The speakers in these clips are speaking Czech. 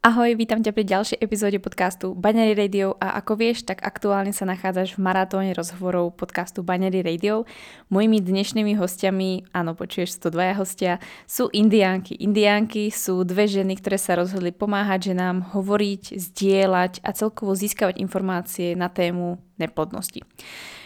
Ahoj, vítam ťa pri ďalšej epizóde podcastu Banery Radio a ako vieš, tak aktuálne sa nachádzaš v maratóne rozhovorov podcastu Banery Radio. Mojimi dnešnými hostiami, áno, počuješ, sú to dvaja hostia, sú indiánky. Indiánky sú dve ženy, ktoré sa rozhodli pomáhať ženám, hovoriť, zdieľať a celkovo získavať informácie na tému neplodnosti.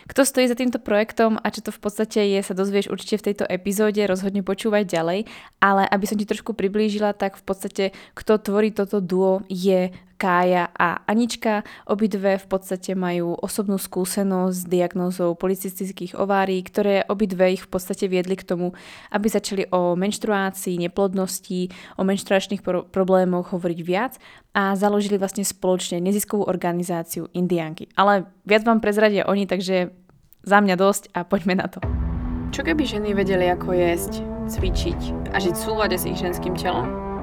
Kto stojí za týmto projektom a čo to v podstate je, sa dozvieš určite v tejto epizóde, rozhodne počúvať ďalej, ale aby som ti trošku priblížila, tak v podstate kto tvorí toto duo je Kája a Anička. Obidve v podstate majú osobnú skúsenosť s diagnózou policistických ovárií, ktoré obidve ich v podstate viedli k tomu, aby začali o menštruácii, neplodnosti, o menštruačných pro- problémoch hovoriť viac a založili vlastne spoločne neziskovú organizáciu Indianky. Ale viac vám prezradia oni, takže za mňa dosť a poďme na to. Čo keby ženy vedeli, ako jesť, cvičiť a žiť v súlade s ich ženským telom?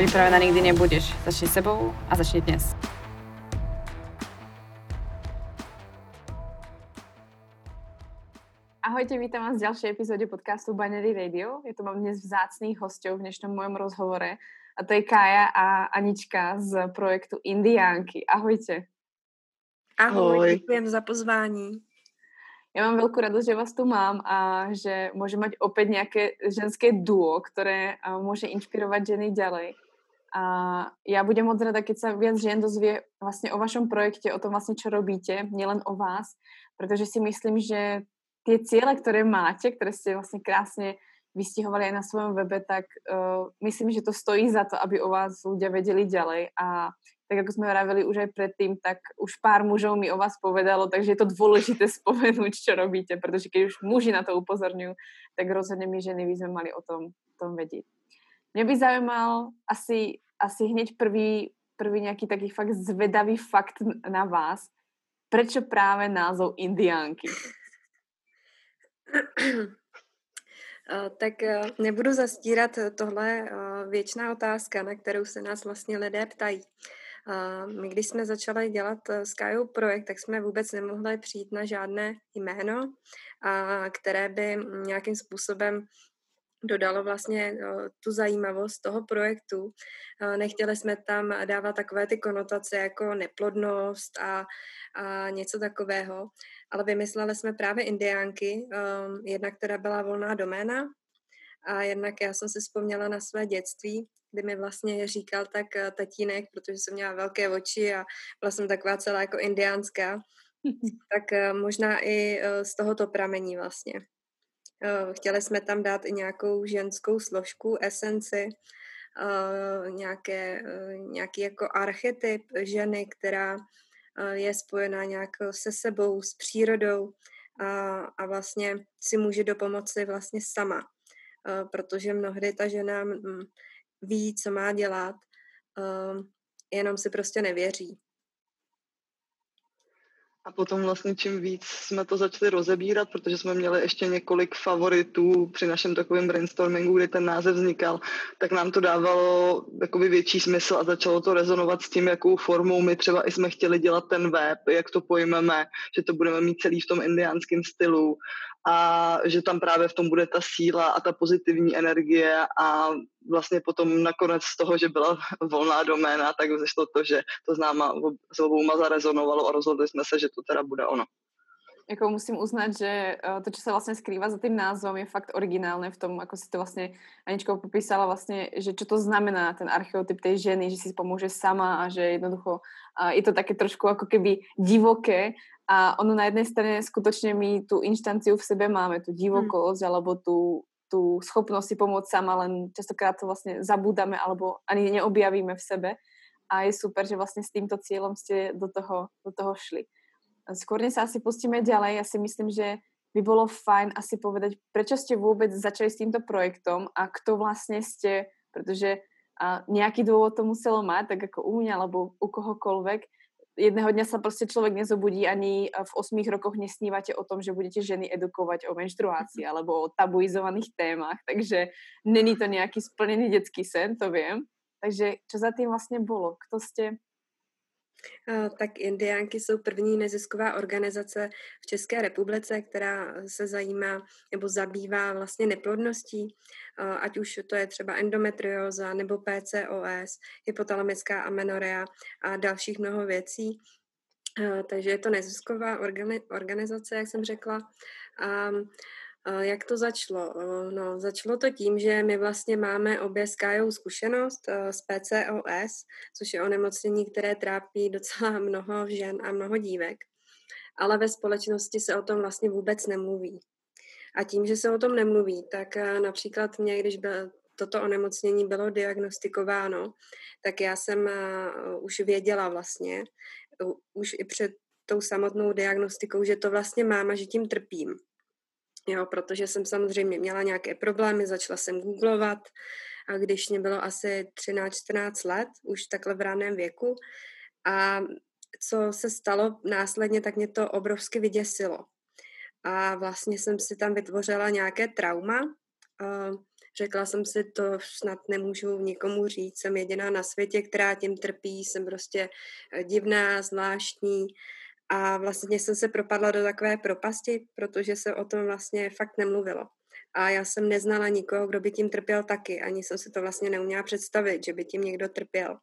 Pripravená nikdy nebudeš. Začni sebou a začni dnes. Ahojte, vítam vás v ďalšej epizóde podcastu Banery Radio. Je to mám dnes vzácných hostov v dnešnom mojom rozhovore a to je Kája a Anička z projektu Indiánky. Ahojte. Ahoj, Ahoj. děkujem za pozvání. Ja mám veľkú radosť, že vás tu mám a že môžem mať opäť nejaké ženské duo, ktoré môže inšpirovať ženy ďalej. A ja budem moc rada, keď sa viac žien dozvie vlastne o vašom projekte, o tom vlastne, čo robíte, nielen o vás, pretože si myslím, že tie ciele, ktoré máte, ktoré ste vlastne krásne vystihovali aj na svojom webe, tak uh, myslím, že to stojí za to, aby o vás ľudia vedeli ďalej. A tak ako sme vraveli už aj predtým, tak už pár mužov mi o vás povedalo, takže je to dôležité spomenúť, čo robíte, pretože keď už muži na to upozorňujú, tak rozhodne my ženy by sme mali o tom, tom vedieť. Mňa by zaujímal asi, asi hneď prvý, prvý nejaký taký fakt zvedavý fakt na vás. Prečo práve názov Indiánky? Eh, tak eh, nebudu zastírat, tohle eh, věčná otázka, na kterou se nás vlastně lidé ptají. My, když jsme začali dělat s Kajou projekt, tak jsme vůbec nemohli přijít na žádné jméno, které by nějakým způsobem dodalo vlastně eh, tu zajímavost toho projektu. Eh, nechtěli jsme tam dávat takové ty konotace jako neplodnost a, a něco takového, ale vymysleli jsme právě indiánky, ehm, jedna, která byla volná doména a jednak já jsem si vzpomněla na své dětství, kdy mi vlastně říkal tak eh, tatínek, protože jsem měla velké oči a byla jsem taková celá jako indiánská, tak možná i z tohoto pramení vlastně. Eh, chtěli jsme tam dát i nějakou ženskou složku, esenci, eh, nějaké, eh, nějaký jako archetyp ženy, která je spojená nějak se sebou, s přírodou a, a vlastně si může do pomoci vlastně sama, protože mnohdy ta žena mm, ví, co má dělat, jenom si prostě nevěří. A potom vlastně čím víc jsme to začali rozebírat, protože jsme měli ještě několik favoritů při našem takovém brainstormingu, kdy ten název vznikal, tak nám to dávalo jakoby větší smysl a začalo to rezonovat s tím, jakou formou my třeba i jsme chtěli dělat ten web, jak to pojmeme, že to budeme mít celý v tom indiánském stylu a že tam právě v tom bude ta síla a ta pozitivní energie a vlastně potom nakonec z toho, že byla volná doména, tak vzešlo to, že to s náma s obou zarezonovalo a rozhodli jsme se, že to teda bude ono. Jako musím uznať, že eh, to, čo sa vlastne skrýva za tým názvom, je fakt originálne v tom, ako si to vlastne Aničko popísala vlastne, že čo to znamená ten archeotyp tej ženy, že si pomôže sama a že jednoducho je to také trošku ako keby divoké a ono na jednej strane skutočne my tú inštanciu v sebe máme, tú divokosť hmm. alebo tú, tú schopnosť si pomôcť sama, len častokrát to vlastne zabúdame alebo ani neobjavíme v sebe a je super, že vlastne s týmto cieľom ste do toho, do toho šli. Skôr sa asi pustíme ďalej, ja si myslím, že by bolo fajn asi povedať, prečo ste vôbec začali s týmto projektom a kto vlastne ste, pretože a nejaký dôvod to muselo mať, tak ako u mňa alebo u kohokoľvek. Jedného dňa sa prostě člověk nezobudí ani v osmých rokoch nesnívate o tom, že budete ženy edukovať o menštruácii alebo o tabuizovaných témach, takže není to nějaký splněný dětský sen, to vím. Takže čo za tým vlastně bylo? Kto jste? Tak Indiánky jsou první nezisková organizace v České republice, která se zajímá nebo zabývá vlastně neplodností, ať už to je třeba endometrioza nebo PCOS, hypotalamická amenorrea a dalších mnoho věcí. Takže je to nezisková organizace, jak jsem řekla. Jak to začalo? No, začalo to tím, že my vlastně máme obě s Kájou zkušenost s PCOS, což je onemocnění, které trápí docela mnoho žen a mnoho dívek. Ale ve společnosti se o tom vlastně vůbec nemluví. A tím, že se o tom nemluví, tak například mě, když byl, toto onemocnění bylo diagnostikováno, tak já jsem už věděla vlastně, už i před tou samotnou diagnostikou, že to vlastně mám a že tím trpím jo, protože jsem samozřejmě měla nějaké problémy, začala jsem googlovat, a když mě bylo asi 13-14 let, už takhle v raném věku, a co se stalo následně, tak mě to obrovsky vyděsilo. A vlastně jsem si tam vytvořila nějaké trauma. Řekla jsem si, to snad nemůžu nikomu říct, jsem jediná na světě, která tím trpí, jsem prostě divná, zvláštní a vlastně jsem se propadla do takové propasti, protože se o tom vlastně fakt nemluvilo. A já jsem neznala nikoho, kdo by tím trpěl taky. Ani jsem si to vlastně neuměla představit, že by tím někdo trpěl.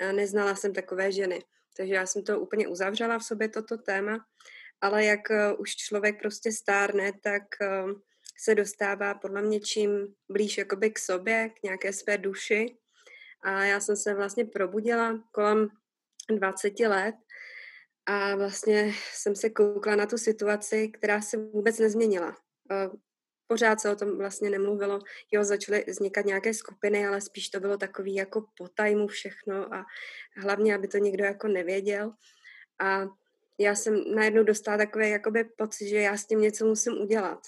A neznala jsem takové ženy. Takže já jsem to úplně uzavřela v sobě, toto téma. Ale jak uh, už člověk prostě stárne, tak uh, se dostává podle mě čím blíž jakoby k sobě, k nějaké své duši. A já jsem se vlastně probudila kolem 20 let a vlastně jsem se koukla na tu situaci, která se vůbec nezměnila. Pořád se o tom vlastně nemluvilo. Jo, začaly vznikat nějaké skupiny, ale spíš to bylo takový jako po tajmu všechno a hlavně, aby to někdo jako nevěděl. A já jsem najednou dostala takové jakoby pocit, že já s tím něco musím udělat.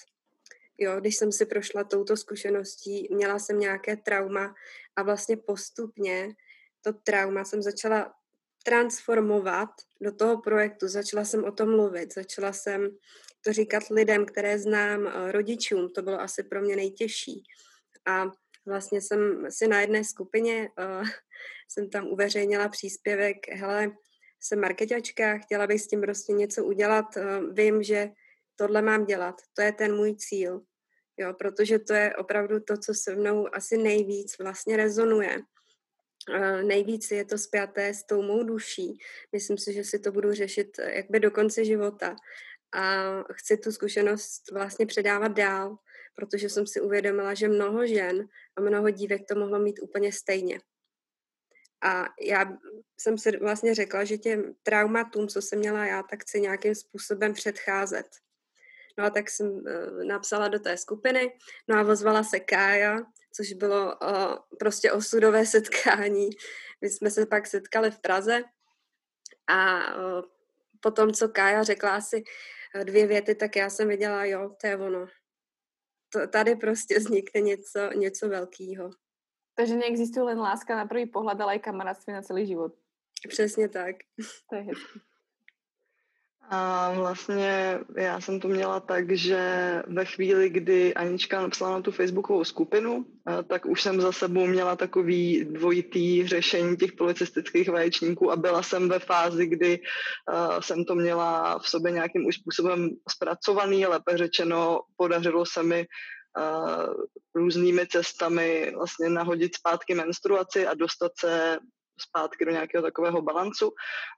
Jo, když jsem si prošla touto zkušeností, měla jsem nějaké trauma a vlastně postupně to trauma jsem začala transformovat do toho projektu. Začala jsem o tom mluvit, začala jsem to říkat lidem, které znám, eh, rodičům. To bylo asi pro mě nejtěžší. A vlastně jsem si na jedné skupině, uh, jsem tam uveřejnila příspěvek, hele, jsem marketačka, chtěla bych s tím prostě něco udělat, uh, vím, že tohle mám dělat, to je ten můj cíl, jo, protože to je opravdu to, co se mnou asi nejvíc vlastně rezonuje nejvíc je to spjaté s tou mou duší. Myslím si, že si to budu řešit eh, jakby do konce života. A chci tu zkušenost vlastně předávat dál, protože jsem si uvědomila, že mnoho žen a mnoho dívek to mohlo mít úplně stejně. A já jsem si vlastně řekla, že těm traumatům, co jsem měla já, tak chci nějakým způsobem předcházet. No a tak jsem uh, napsala do té skupiny, no a ozvala se Kája, což bylo uh, prostě osudové setkání. My jsme se pak setkali v Praze a uh, potom, co Kája řekla asi dvě věty, tak já jsem viděla, jo, to je ono. To, tady prostě vznikne něco, něco velkého. Takže neexistuje len láska na první pohled, ale i kamarádství na celý život. Přesně tak. To je hezký. A vlastně já jsem to měla tak, že ve chvíli, kdy Anička napsala na tu facebookovou skupinu, tak už jsem za sebou měla takový dvojitý řešení těch policistických vaječníků a byla jsem ve fázi, kdy jsem to měla v sobě nějakým už způsobem zpracovaný, lépe řečeno podařilo se mi různými cestami vlastně nahodit zpátky menstruaci a dostat se zpátky do nějakého takového balancu.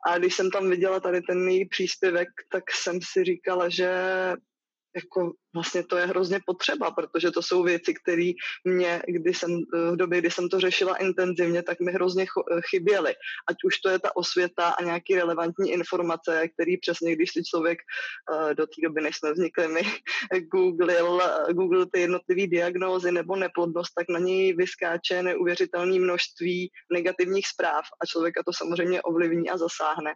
A když jsem tam viděla tady ten její příspěvek, tak jsem si říkala, že jako vlastně to je hrozně potřeba, protože to jsou věci, které mě, kdy jsem, v době, kdy jsem to řešila intenzivně, tak mi hrozně chyběly. Ať už to je ta osvěta a nějaký relevantní informace, který přesně, když si člověk eh, do té doby, než jsme vznikli my, googlil, googlil ty jednotlivé diagnózy nebo neplodnost, tak na něj vyskáče neuvěřitelné množství negativních zpráv a člověka to samozřejmě ovlivní a zasáhne.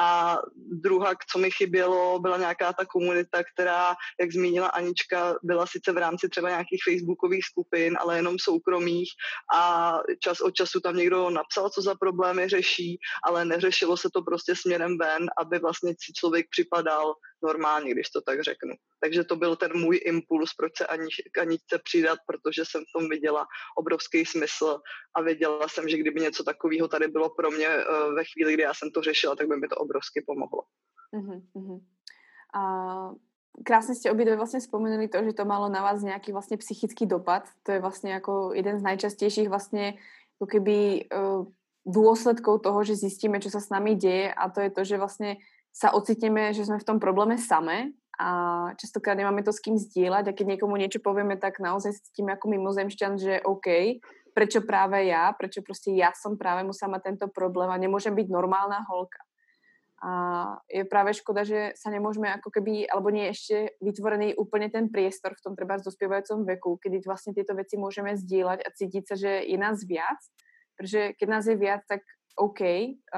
A druhá, co mi chybělo, byla nějaká ta komunita, která, jak zmínila zmínila Anička, byla sice v rámci třeba nějakých facebookových skupin, ale jenom soukromých a čas od času tam někdo napsal, co za problémy řeší, ale neřešilo se to prostě směrem ven, aby vlastně si člověk připadal normálně, když to tak řeknu. Takže to byl ten můj impuls, proč se ani, ani chce přidat, protože jsem v tom viděla obrovský smysl a věděla jsem, že kdyby něco takového tady bylo pro mě eh, ve chvíli, kdy já jsem to řešila, tak by mi to obrovsky pomohlo. Uh-huh, A krásně jste obě dvě vlastně vzpomenuli to, že to malo na vás nějaký vlastně psychický dopad. To je vlastně jako jeden z nejčastějších vlastně jako keby uh, dôsledkov toho, že zjistíme, čo sa s nami deje a to je to, že vlastně sa ocitneme, že sme v tom probléme samé a častokrát nemáme to s kým sdílet a keď někomu něco povieme, tak naozaj s tím jako mimozemšťan, že OK, prečo práve ja, prečo prostě ja som práve musela mať tento problém a nemôžem byť normálna holka. A je práve škoda, že sa nemôžeme ako keby, alebo nie je ešte vytvorený úplne ten priestor v tom treba dospievajúcom veku, kedy vlastne tieto veci môžeme sdílať a cítiť sa, že je nás viac, protože keď nás je viac, tak OK,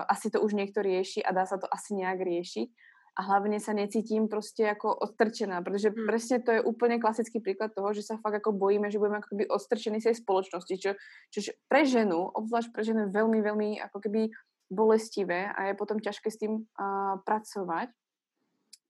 asi to už někdo rieši a dá se to asi nějak riešiť a hlavně se necítím prostě jako odstrčená, protože hmm. přesně to je úplně klasický příklad toho, že se fakt jako bojíme, že budeme jako keby odstrčení z tej spoločnosti, čo, čož pre ženu, obzvlášť pre ženu velmi, velmi jako keby bolestivé a je potom těžké s tím uh, pracovat.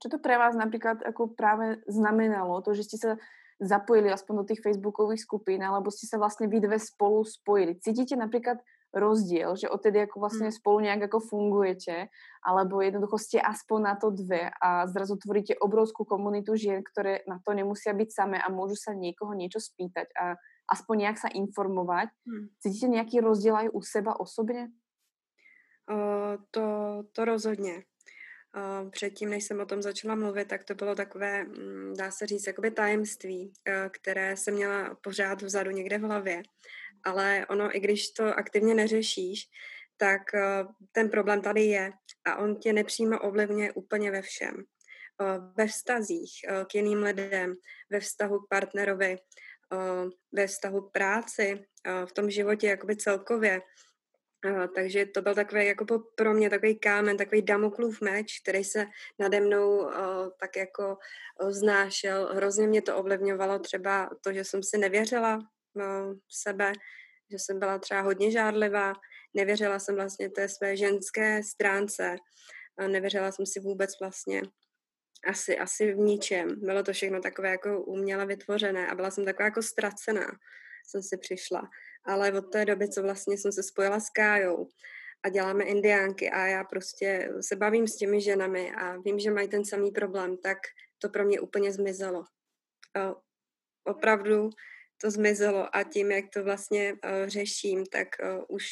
Čo to pre vás například jako právě znamenalo, to, že jste se zapojili aspoň do těch facebookových skupin, alebo ste sa vlastne vy dve spolu spojili. Cítite napríklad rozdiel, že odtedy ako vlastne hmm. spolu nejak ako fungujete, alebo jednoducho ste aspoň na to dve a zrazu tvoríte obrovskú komunitu žien, ktoré na to nemusia byť samé a môžu sa niekoho niečo spýtať a aspoň nejak sa informovať. Hmm. Cítíte nejaký rozdiel aj u seba osobně? Uh, to, to rozhodně. Uh, předtím, než jsem o tom začala mluvit, tak to bylo takové, mm, dá se říct, jakoby tajemství, uh, které jsem měla pořád vzadu někde v hlavě ale ono, i když to aktivně neřešíš, tak eh, ten problém tady je a on tě nepřímo ovlivňuje úplně ve všem. Eh, ve vztazích eh, k jiným lidem, ve vztahu k partnerovi, ve vztahu k práci, v tom životě jakoby celkově. Takže to byl takový jako pro mě takový kámen, takový damoklův meč, který se nade mnou tak jako znášel. Hrozně mě to ovlivňovalo třeba to, že jsem si nevěřila v sebe, že jsem byla třeba hodně žádlivá, nevěřila jsem vlastně té své ženské stránce, nevěřila jsem si vůbec vlastně asi, asi v ničem. Bylo to všechno takové jako uměle vytvořené a byla jsem taková jako ztracená, jsem si přišla. Ale od té doby, co vlastně jsem se spojila s Kájou a děláme indiánky a já prostě se bavím s těmi ženami a vím, že mají ten samý problém, tak to pro mě úplně zmizelo. Opravdu to zmizelo a tím, jak to vlastně uh, řeším, tak uh, už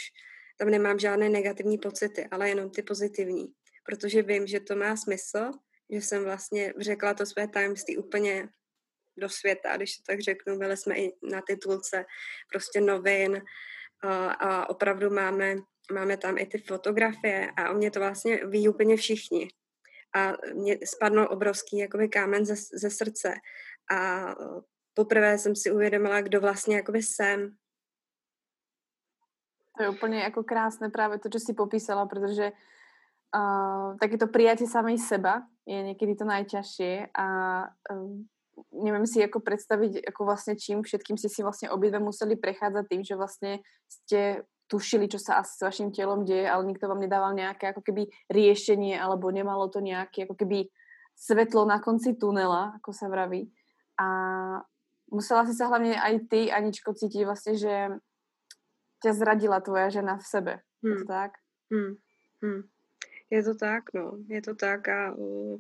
tam nemám žádné negativní pocity, ale jenom ty pozitivní, protože vím, že to má smysl, že jsem vlastně řekla to své tajemství úplně do světa, když to tak řeknu, byli jsme i na titulce prostě novin uh, a opravdu máme, máme tam i ty fotografie a o mě to vlastně ví úplně všichni. A mě spadnul obrovský jakoby kámen ze, ze srdce a poprvé jsem si uvědomila, kdo vlastně jakoby jsem. To je úplně jako krásné právě to, co si popísala, protože uh, taky to přijatie samej seba je někdy to nejťažší a nevím si jako představit, jako vlastně čím všetkým si si vlastně obidve museli prechádzať tým, že vlastně jste tušili, čo sa asi s vaším tělom děje, ale nikto vám nedával nějaké jako keby riešenie, alebo nemalo to nějaké jako keby svetlo na konci tunela, ako sa vraví. A musela si sa hlavne aj ty, Aničko, cítiť vlastne, že tě zradila tvoja žena v sebe. Hmm. Je to tak? Hmm. Hmm. Je to tak, no. Je to tak a uh,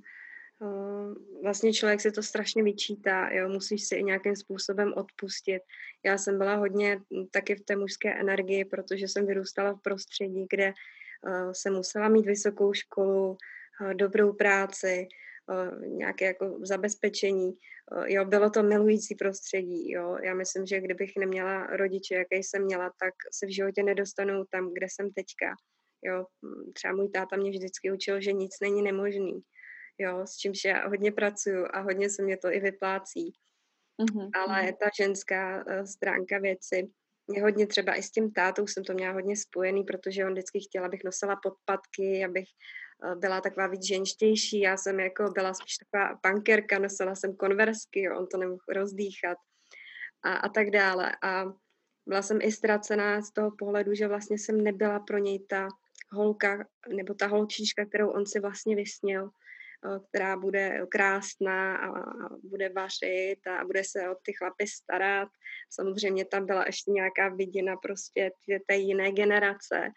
vlastně člověk si to strašně vyčítá, jo. Musíš si i nějakým způsobem odpustit. Já jsem byla hodně taky v té mužské energii, protože jsem vyrůstala v prostředí, kde uh, jsem musela mít vysokou školu, uh, dobrou práci, nějaké jako zabezpečení. Eh, jo, bylo to milující prostředí, jo. Já myslím, že kdybych neměla rodiče, jaké jsem měla, tak se v životě nedostanu tam, kde jsem teďka. Jo, hm, třeba můj táta mě vždycky učil, že nic není nemožný. Jo, s čímž já hodně pracuju a hodně se mě to i vyplácí. Mm-hmm. Ale ta ženská uh, stránka věci, mě hodně třeba i s tím tátou jsem to měla hodně spojený, protože on vždycky chtěl, abych nosila podpatky, abych byla taková víc ženštější, já jsem jako byla spíš taková pankerka, nosila jsem konversky, jo, on to nemohl rozdýchat a, a tak dále. A byla jsem i ztracená z toho pohledu, že vlastně jsem nebyla pro něj ta holka, nebo ta holčička, kterou on si vlastně vysnil, která bude krásná a bude vařit a bude se o ty chlapy starat. Samozřejmě tam byla ještě nějaká viděna prostě té jiné generace,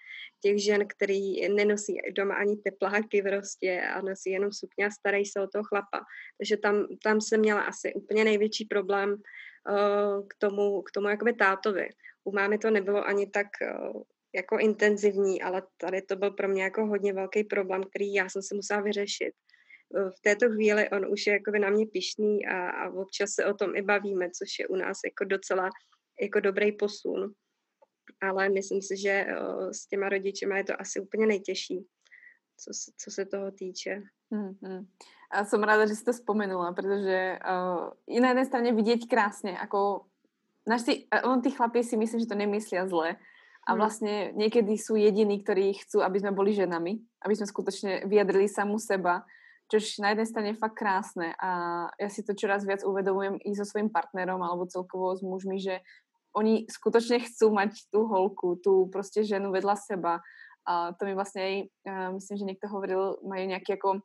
těch žen, který nenosí doma ani tepláky prostě a nosí jenom sukně a starají se o toho chlapa. Takže tam, tam jsem měla asi úplně největší problém k tomu, k tomu jakoby tátovi. U mámy to nebylo ani tak jako intenzivní, ale tady to byl pro mě jako hodně velký problém, který já jsem si musela vyřešit. V této chvíli on už je jako na mě pišný a, a občas se o tom i bavíme, což je u nás jako docela jako dobrý posun. Ale myslím si, že s těma rodičema je to asi úplně nejtěžší, co, co se toho týče. Hmm, hmm. A som ráda, že si to spomenula, pretože uh, je na jednej strane vidieť krásne, ako naši, on tí chlapí si myslím, že to nemyslia zle, a hmm. vlastne niekedy sú jediní, ktorí chcú, aby sme boli ženami, aby sme skutočne vyjadrili samú seba, čož na jednej strane je fakt krásne a ja si to čoraz viac uvedomujem i so svojím partnerom alebo celkovo s mužmi, že oni skutočne chcú mať tú holku, tú prostě ženu vedľa seba. A to mi vlastne aj, myslím, že niekto hovoril, majú nejaký ako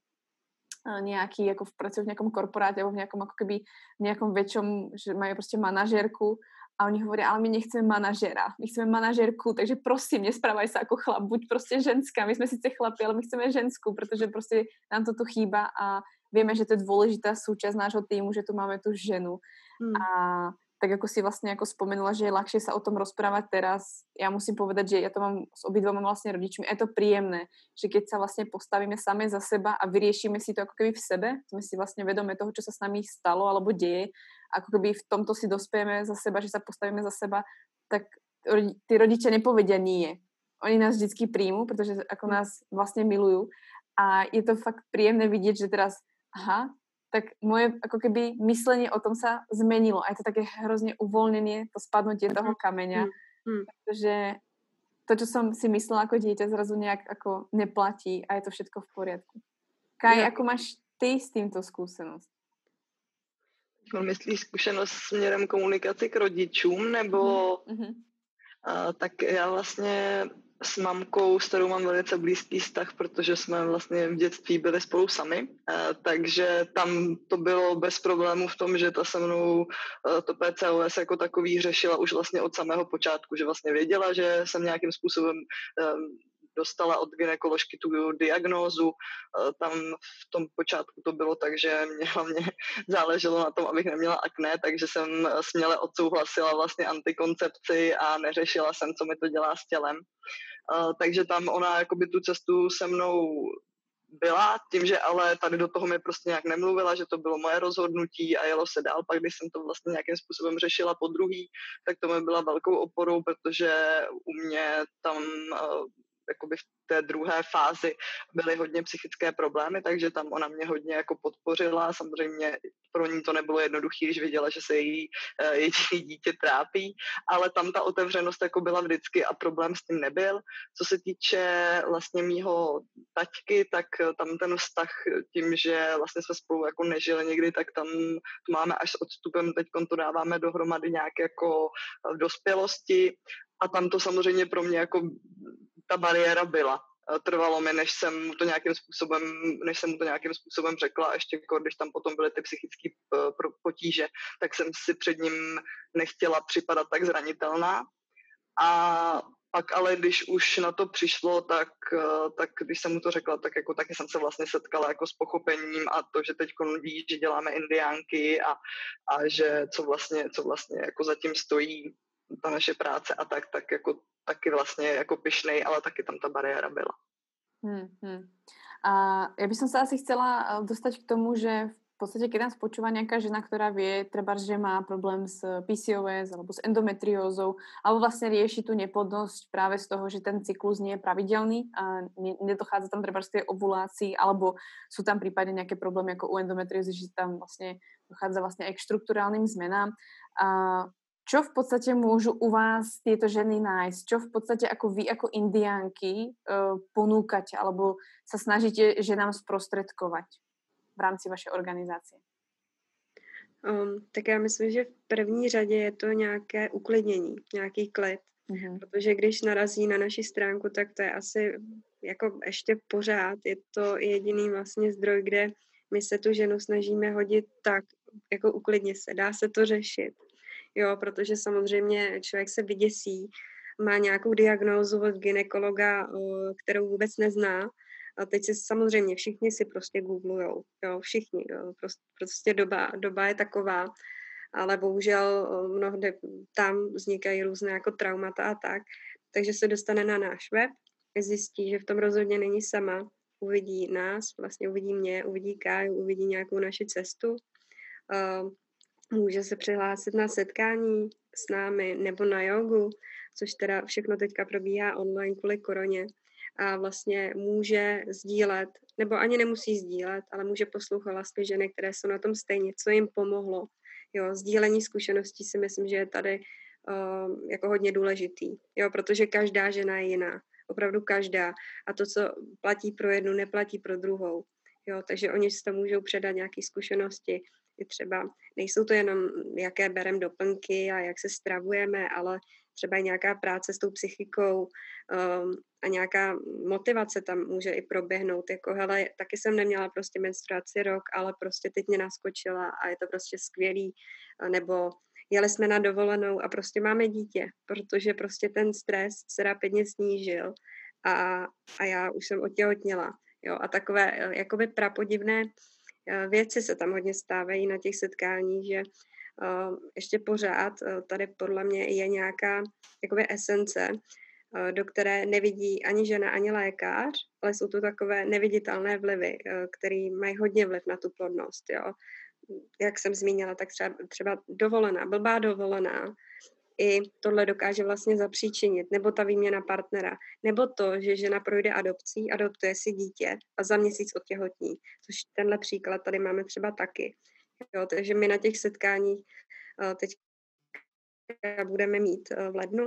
nejaký, ako v pracujú v nejakom korporáte alebo v nejakom ako keby v nejakom väčšom, že majú prostě manažérku a oni hovoria, ale my nechceme manažera, my chceme manažerku, takže prosím, nesprávaj sa ako chlap, buď prostě ženská, my jsme sice chlapi, ale my chceme ženskou, protože prostě nám to tu chýba a vieme, že to je dôležitá súčasť nášho týmu, že tu máme tu ženu. Hmm. A tak ako si vlastne ako spomenula, že je ľahšie sa o tom rozprávať teraz, ja musím povedať, že ja to mám s obidvoma vlastne rodičmi, je to príjemné, že keď sa vlastne postavíme same za seba a vyriešime si to ako keby v sebe, sme si vlastne vedome toho, čo sa s nami stalo alebo deje, ako keby v tomto si dospejeme za seba, že sa postavíme za seba, tak tí rodiče nepovedia nie. Oni nás vždycky príjmu, protože ako nás vlastne milujú a je to fakt príjemné vidieť, že teraz aha, tak moje ako keby myslenie o tom sa zmenilo. A je to také hrozně uvolněné, to spadnutie toho mhm. kameňa. Mm. Protože to, čo som si myslela ako dieťa, zrazu nejak ako neplatí a je to všetko v poriadku. Kaj, ja. ako máš ty s týmto skúsenosť? Myslíš zkušenost směrem komunikaci k rodičům, nebo... Mm-hmm. Uh, tak já vlastně s mamkou, s kterou mám velice blízký vztah, protože jsme vlastně v dětství byli spolu sami, takže tam to bylo bez problémů v tom, že ta se mnou to PCOS jako takový řešila už vlastně od samého počátku, že vlastně věděla, že jsem nějakým způsobem dostala od gynekoložky tu diagnózu. Eh, tam v tom počátku to bylo tak, že mě hlavně záleželo na tom, abych neměla akné, takže jsem směle odsouhlasila vlastně antikoncepci a neřešila jsem, co mi to dělá s tělem. Eh, takže tam ona jakoby tu cestu se mnou byla, tím, že ale tady do toho mi prostě nějak nemluvila, že to bylo moje rozhodnutí a jelo se dál. Pak, když jsem to vlastně nějakým způsobem řešila po druhý, tak to mi byla velkou oporou, protože u mě tam eh, jakoby v té druhé fázi byly hodně psychické problémy, takže tam ona mě hodně jako podpořila. Samozřejmě pro ní to nebylo jednoduché, když viděla, že se její uh, jediný dítě trápí, ale tam ta otevřenost jako byla vždycky a problém s tím nebyl. Co se týče vlastně mýho taťky, tak tam ten vztah tím, že vlastně jsme spolu jako nežili někdy, tak tam to máme až s odstupem, teď to dáváme dohromady nějak jako v dospělosti a tam to samozřejmě pro mě jako ta bariéra byla. Trvalo mi, než jsem mu to nějakým způsobem, než jsem mu to nějakým způsobem řekla, a ještě jako, když tam potom byly ty psychické potíže, tak jsem si před ním nechtěla připadat tak zranitelná. A pak ale když už na to přišlo, tak, tak když jsem mu to řekla, tak jako taky jsem se vlastně setkala jako s pochopením a to, že teď ví, že děláme indiánky a, a že co vlastně, co vlastně jako zatím stojí ta naše práce a tak, tak jako taky vlastně jako pyšnej, ale taky tam ta bariéra byla. Hmm, hmm. A ja by som sa asi chcela eh, dostať k tomu, že v podstate, keď nás počúva nejaká žena, ktorá vie, treba, že má problém s PCOS alebo s endometriózou, alebo vlastne rieši tú neplodnosť práve z toho, že ten cyklus nie je pravidelný a nedochádza tam treba z tej ovulácii, alebo sú tam prípadne nejaké problémy ako u endometriózy, že tam vlastne dochádza vlastne aj k štruktúrálnym zmenám. A čo v podstate môžu u vás tieto ženy nájsť? Čo v podstate ako vy, ako indiánky uh, ponúkať alebo sa snažíte ženám sprostredkovať v rámci vašej organizácie? Um, tak já myslím, že v první řadě je to nějaké uklidnění, nějaký klid. Mm-hmm. Protože když narazí na naši stránku, tak to je asi jako ještě pořád. Je to jediný vlastně zdroj, kde my se tu ženu snažíme hodit tak, jako uklidně se. Dá se to řešit. Jo, protože samozřejmě člověk se vyděsí, má nějakou diagnózu od ginekologa, kterou vůbec nezná. A teď si samozřejmě všichni si prostě googlujou, jo, všichni. Jo, prostě, prostě doba, doba je taková, ale bohužel mnohdy tam vznikají různé jako traumata a tak. Takže se dostane na náš web, zjistí, že v tom rozhodně není sama, uvidí nás, vlastně uvidí mě, uvidí Káju, uvidí nějakou naši cestu. Může se přihlásit na setkání s námi nebo na jogu, což teda všechno teďka probíhá online kvůli koroně. A vlastně může sdílet, nebo ani nemusí sdílet, ale může poslouchat vlastně ženy, které jsou na tom stejně, co jim pomohlo. Jo, sdílení zkušeností si myslím, že je tady uh, jako hodně důležitý, jo, protože každá žena je jiná, opravdu každá. A to, co platí pro jednu, neplatí pro druhou. Jo, takže oni si to můžou předat nějaké zkušenosti, i třeba nejsou to jenom, jaké berem doplňky a jak se stravujeme, ale třeba i nějaká práce s tou psychikou um, a nějaká motivace tam může i proběhnout. Jako hele, taky jsem neměla prostě menstruaci rok, ale prostě teď mě naskočila a je to prostě skvělý. Nebo jeli jsme na dovolenou a prostě máme dítě, protože prostě ten stres se rapidně snížil a, a já už jsem otěhotněla. Jo, a takové eh, jakoby prapodivné věci se tam hodně stávají na těch setkáních, že eh, ještě pořád eh, tady podle mě je nějaká jakoby esence, do které nevidí ani žena, ani lékař, ale jsou to takové neviditelné vlivy, které mají hodně vliv na tu plodnost. Jo. Jak jsem zmínila, tak třeba, třeba dovolená, blbá dovolená, i tohle dokáže vlastně zapříčinit, nebo ta výměna partnera, nebo to, že žena projde adopcí, adoptuje si dítě a za měsíc otěhotní, což tenhle příklad tady máme třeba taky. Jo, takže my na těch setkáních eh, teď budeme mít eh, v lednu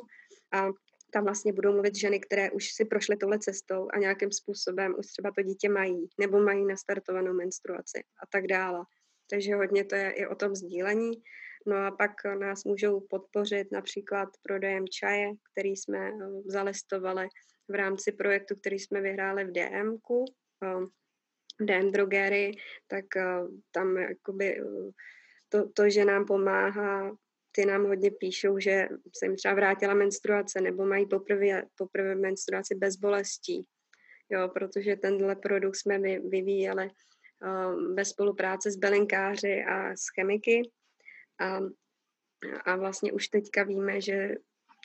a tam vlastně budou mluvit ženy, které už si prošly touhle cestou a nějakým způsobem už třeba to dítě mají, nebo mají nastartovanou menstruaci a tak dále. Takže hodně to je i o tom sdílení No a pak nás můžou podpořit například prodejem čaje, který jsme eh, zalistovali v rámci projektu, který jsme vyhráli v DMku, eh, DM Drogery, tak eh, tam jakoby to, to, že nám pomáhá, ty nám hodně píšou, že se jim třeba vrátila menstruace nebo mají poprvé, poprvé menstruaci bez bolestí. Jo, protože tenhle produkt jsme vyvíjeli bez spolupráce s belinkáři a s chemiky, a, a vlastně už teďka víme, že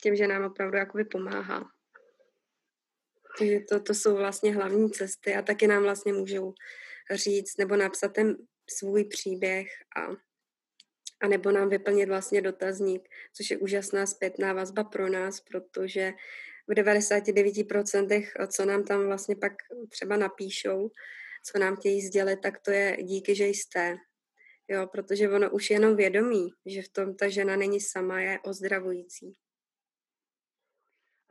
těm ženám opravdu jakoby pomáhá. Takže to, to jsou vlastně hlavní cesty a taky nám vlastně můžou říct nebo napsat ten svůj příběh a, a nebo nám vyplnit vlastně dotazník, což je úžasná zpětná vazba pro nás, protože v 99%, co nám tam vlastně pak třeba napíšou, co nám chtějí sdělit, tak to je díky, že jste. Jo, protože ono už jenom vědomí, že v tom ta žena není sama, je ozdravující.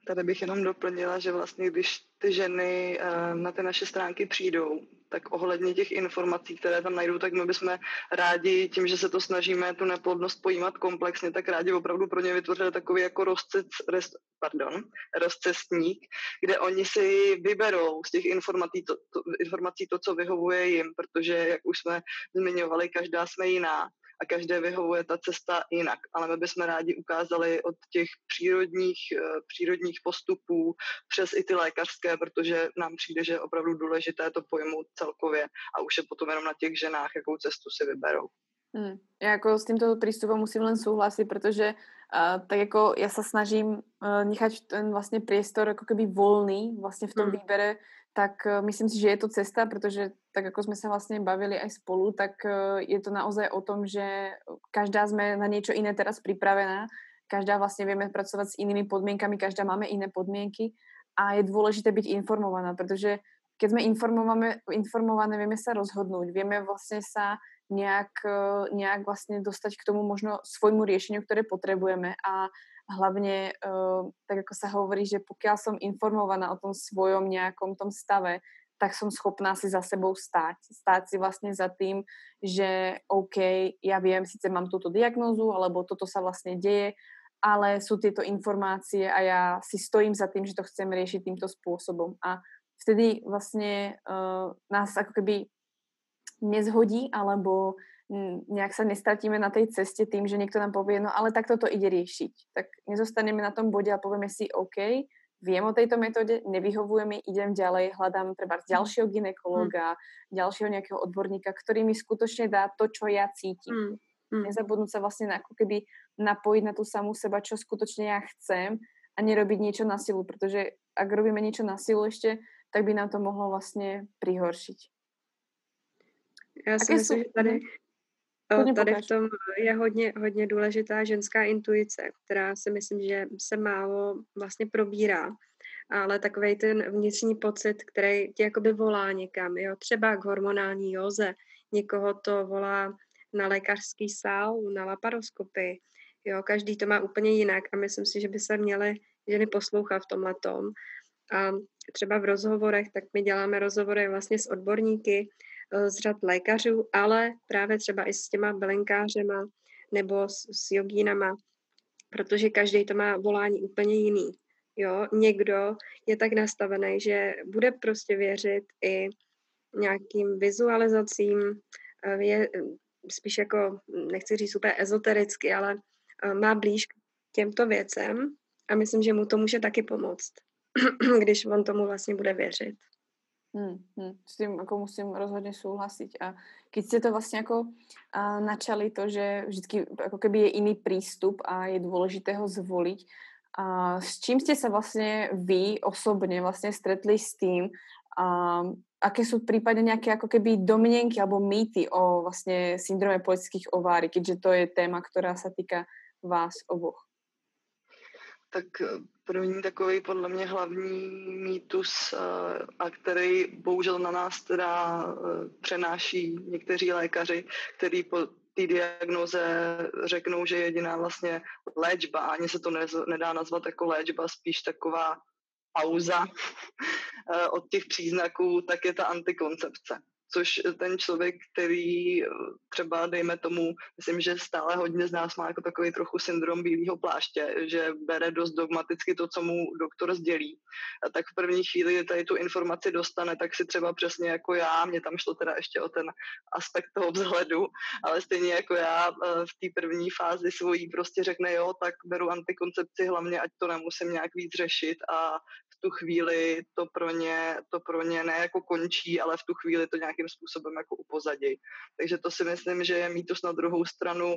Tady bych jenom doplnila, že vlastně když ty ženy eh, na ty naše stránky přijdou, tak ohledně těch informací, které tam najdou, tak my bychom rádi tím, že se to snažíme tu neplodnost pojímat komplexně, tak rádi opravdu pro ně vytvořili takový jako rozcest, pardon, rozcestník, kde oni si vyberou z těch informací to, to, informací to, co vyhovuje jim, protože, jak už jsme zmiňovali, každá jsme jiná a každé vyhovuje ta cesta jinak. Ale my bychom rádi ukázali od těch přírodních, eh, přírodních postupů přes i ty lékařské, protože nám přijde, že je opravdu důležité to pojmout celkově a už je potom jenom na těch ženách, jakou cestu si vyberou. Hmm. Já jako s tímto prístupom musím len súhlasiť, protože uh, tak jako ja sa snažím uh, nechať ten vlastně priestor jako keby voľný vlastně v tom hmm. výbere tak eh, myslím si, že je to cesta, protože tak ako sme sa vlastne bavili aj spolu, tak eh, je to naozaj o tom, že každá sme na niečo iné teraz pripravená, každá vlastne vieme pracovať s inými podmienkami, každá máme iné podmienky a je dôležité byť informovaná, protože keď sme informované, informované, vieme sa rozhodnúť, vieme vlastne sa nejak, eh, nejak vlastne dostať k tomu možno svojmu riešeniu, ktoré potrebujeme a hlavne, uh, tak ako sa hovorí, že pokiaľ som informovaná o tom svojom nejakom tom stave, tak som schopná si za sebou stáť. Stáť si vlastne za tým, že OK, ja viem, síce mám túto diagnózu, alebo toto sa vlastne deje, ale sú tieto informácie a ja si stojím za tým, že to chcem riešiť týmto spôsobom. A vtedy vlastne uh, nás ako keby nezhodí, alebo nejak sa nestratíme na tej ceste tým, že niekto nám povie, no ale takto to ide riešiť. Tak nezostaneme na tom bode a povieme si, OK, viem o tejto metóde, nevyhovuje mi, idem ďalej, hľadám treba hm. ďalšieho ginekologa, mm. ďalšieho nejakého odborníka, ktorý mi skutočne dá to, čo ja cítim. Mm. Mm. Nezabudnúť sa vlastne na, ako keby napojiť na tú samú seba, čo skutočne ja chcem a nerobiť niečo na silu, pretože ak robíme niečo na silu ešte, tak by nám to mohlo vlastne prihoršiť. Já si myslím, že tady, Hodně Tady v tom je hodně, hodně důležitá ženská intuice, která si myslím, že se málo vlastně probírá. Ale takový ten vnitřní pocit, který tě jakoby volá někam, jo, třeba k hormonální józe, někoho to volá na lékařský sál, na laparoskopy, jo, každý to má úplně jinak a myslím si, že by se měly ženy poslouchat v tomhle tom. A třeba v rozhovorech, tak my děláme rozhovory vlastně s odborníky, z řad lékařů, ale právě třeba i s těma bylinkářema nebo s, s jogínama, protože každý to má volání úplně jiný. Jo, někdo je tak nastavený, že bude prostě věřit i nějakým vizualizacím, eh, je eh, spíš jako, nechci říct úplně ezotericky, ale má blíž k těmto věcem a myslím, že mu to může taky pomoct, když on tomu vlastně bude věřit. Hmm, hmm, s tým ako musím rozhodne súhlasiť. A keď ste to vlastne ako a, načali to, že vždy ako keby je iný prístup a je dôležité ho zvoliť, a s čím ste sa vlastne vy osobne vlastne stretli s tým, a aké sú prípadne nejaké ako keby domnenky alebo mýty o vlastne syndrome politických ovári, keďže to je téma, ktorá sa týka vás oboch? Tak První takový podle mě hlavní mýtus, eh, a který bohužel na nás teda eh, přenáší někteří lékaři, který po té diagnoze řeknou, že jediná vlastně léčba, ani se to nedá nazvat jako léčba, spíš taková pauza eh, od těch příznaků, tak je ta antikoncepce což ten člověk, který eh, třeba, dejme tomu, myslím, že stále hodně z nás má jako takový trochu syndrom bílého pláště, že bere dost dogmaticky to, co mu doktor sdělí, a tak v první chvíli tady tu informaci dostane, tak si třeba přesně jako já, mě tam šlo teda ještě o ten aspekt toho vzhledu, ale stejně jako já eh, v té první fázi svojí prostě řekne, jo, tak beru antikoncepci hlavně, ať to nemusím nějak víc řešit a tu chvíli to pro ně, to pro ně ne jako končí, ale v tu chvíli to nějakým způsobem jako upozadí. Takže to si myslím, že je mýtus na druhou stranu.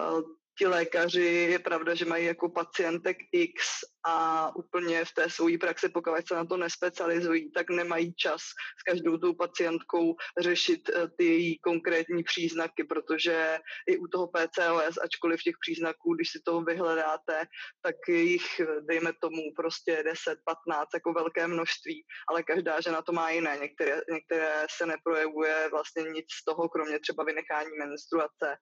Eh, ti lékaři, je pravda, že mají jako pacientek X a úplně v té své praxi, pokud se na to nespecializují, tak nemají čas s každou tou pacientkou řešit eh, ty její konkrétní příznaky, protože i u toho PCOS, ačkoliv těch příznaků, když si toho vyhledáte, tak jich, dejme tomu, prostě 10, 15, jako velké množství, ale každá žena to má jiné. Některé, některé se neprojevuje vlastně nic z toho, kromě třeba vynechání menstruace,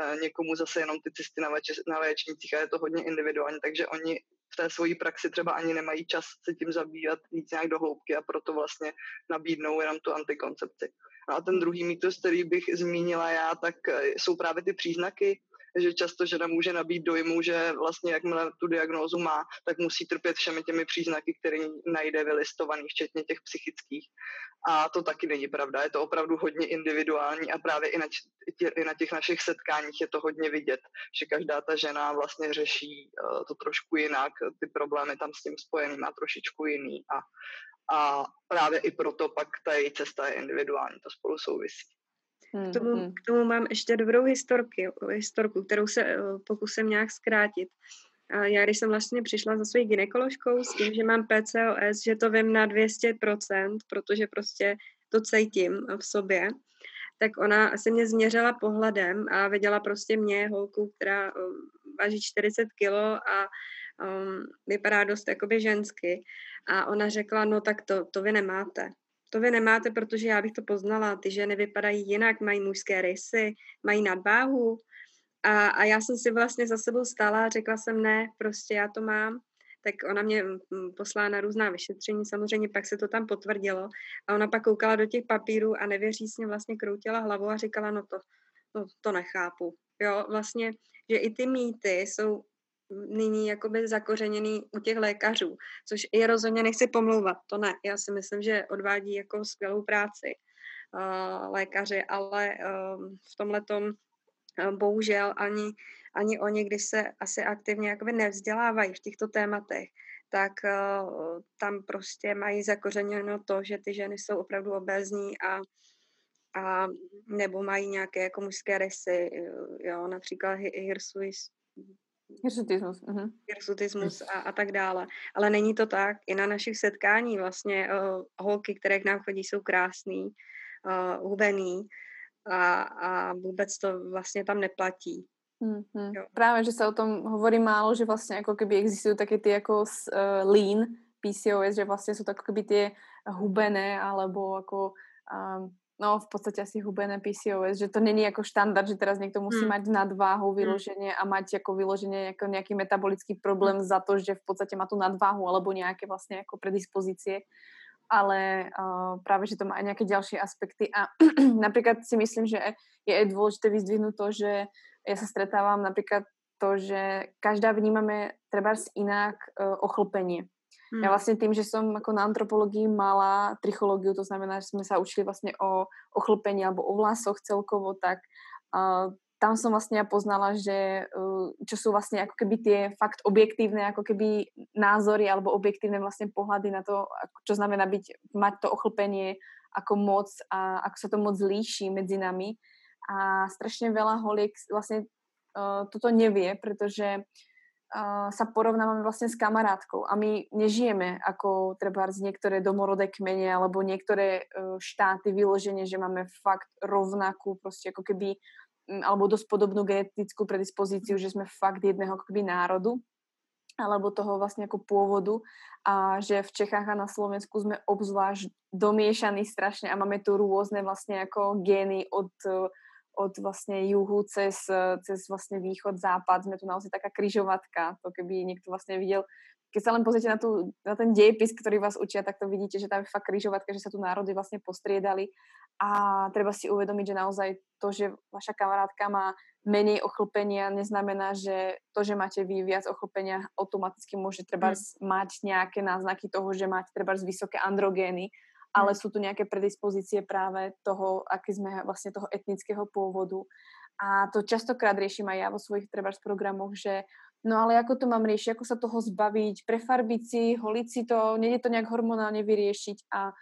eh, někomu zase jenom ty cysty na, več, na léčnicích a je to hodně individuální, takže oni v té svojí praxi třeba ani nemají čas se tím zabývat víc nějak do hloubky a proto vlastně nabídnou jenom tu antikoncepci. A ten druhý mýtus, který bych zmínila já, tak jsou právě ty příznaky, že často žena může nabít dojmu, že vlastně jakmile tu diagnózu má, tak musí trpět všemi těmi příznaky, které najde vylistovaný, včetně těch psychických. A to taky není pravda. Je to opravdu hodně individuální a právě i na, i na těch našich setkáních je to hodně vidět, že každá ta žena vlastně řeší uh, to trošku jinak, ty problémy tam s tím spojený má trošičku jiný a, a právě i proto pak ta její cesta je individuální, to spolu souvisí. K tomu, hmm. k tomu mám ještě dobrou historky, historku, kterou se eh, pokusím nějak zkrátit. A já, když jsem vlastně přišla za svojí ginekoložkou s tím, že mám PCOS, že to vím na 200%, protože prostě to cítím v sobě, tak ona se mě změřila pohledem a viděla prostě mě, holku, která eh, váží 40 kilo a um, vypadá dost jakoby žensky. A ona řekla, no tak to, to vy nemáte. To vy nemáte, protože já bych to poznala. Ty ženy vypadají jinak, mají mužské rysy, mají nadváhu. A, a já jsem si vlastně za sebou stála a řekla jsem ne, prostě já to mám. Tak ona mě mm, mm, poslala na různá vyšetření, samozřejmě pak se to tam potvrdilo. A ona pak koukala do těch papírů a nevěřícně vlastně kroutila hlavu a říkala, no to, no to nechápu. Jo, vlastně, že i ty mýty jsou nyní jakoby zakořeněný u těch lékařů, což je rozhodně nechci pomlouvat, to ne. Já si myslím, že odvádí jako skvělou práci uh, lékaři, ale um, v tomhle tom uh, bohužel ani, ani oni, když se asi aktivně jakoby nevzdělávají v těchto tématech, tak uh, tam prostě mají zakořeněno to, že ty ženy jsou opravdu obézní a a nebo mají nějaké jako mužské rysy, jo, například hirsuis, Hirsutismus. Uh-huh. Hirsutismus a, a tak dále. Ale není to tak. I na našich setkání vlastně uh, holky, které k nám chodí, jsou krásný, uh, hubený a, a vůbec to vlastně tam neplatí. Mm-hmm. Právě, že se o tom hovorí málo, že vlastně jako keby existují taky ty jako uh, lean PCOS, že vlastně jsou tak jako keby ty hubené alebo jako um, no v podstate asi hubené PCOS, že to není ako štandard, že teraz niekto musí hmm. mať nadváhu vyloženie a mať ako vyloženie ako nejaký metabolický problém za to, že v podstate má tú nadváhu alebo nejaké vlastne ako predispozície ale uh, práve, že to má aj nejaké ďalšie aspekty a napríklad si myslím, že je dôležité vyzdvihnúť to, že ja sa stretávam napríklad to, že každá vnímame treba inak uh, ochlpenie. Hmm. Ja vlastne tým, že som ako na antropológii mala trichológiu, to znamená, že sme sa učili vlastne o, o chlpení alebo o vlasoch celkovo, tak uh, tam som vlastne ja poznala, že uh, čo sú vlastne ako keby tie fakt objektívne ako keby názory alebo objektívne vlastne pohľady na to, čo znamená byť, mať to ochlpenie ako moc a ako sa to moc líši medzi nami. A strašne veľa holiek vlastne uh, toto nevie, pretože sa porovnávame vlastne s kamarátkou a my nežijeme ako treba z niektoré domorodé kmene alebo niektoré e, štáty vyloženie, že máme fakt rovnakú proste ako keby alebo dosť podobnú genetickú predispozíciu, že sme fakt jedného ako keby národu alebo toho vlastne ako pôvodu a že v Čechách a na Slovensku sme obzvlášť domiešaní strašne a máme tu rôzne vlastne ako gény od od vlastne juhu cez, cez vlastne východ, západ. Sme tu naozaj taká kryžovatka. To keby niekto vlastne videl, keď sa len pozrite na, tú, na ten dejepis, ktorý vás učia, tak to vidíte, že tam je fakt kryžovatka, že sa tu národy vlastne postriedali. A treba si uvedomiť, že naozaj to, že vaša kamarátka má menej ochlpenia, neznamená, že to, že máte vy viac ochlpenia, automaticky môže treba hmm. mať nejaké náznaky toho, že máte treba vysoké androgény ale sú tu nejaké predispozície práve toho, aký sme vlastne toho etnického pôvodu. A to častokrát riešim aj ja vo svojich trebárs programoch, že no ale ako to mám riešiť, ako sa toho zbaviť, prefarbiť si, holiť si to, nie je to nejak hormonálne vyriešiť a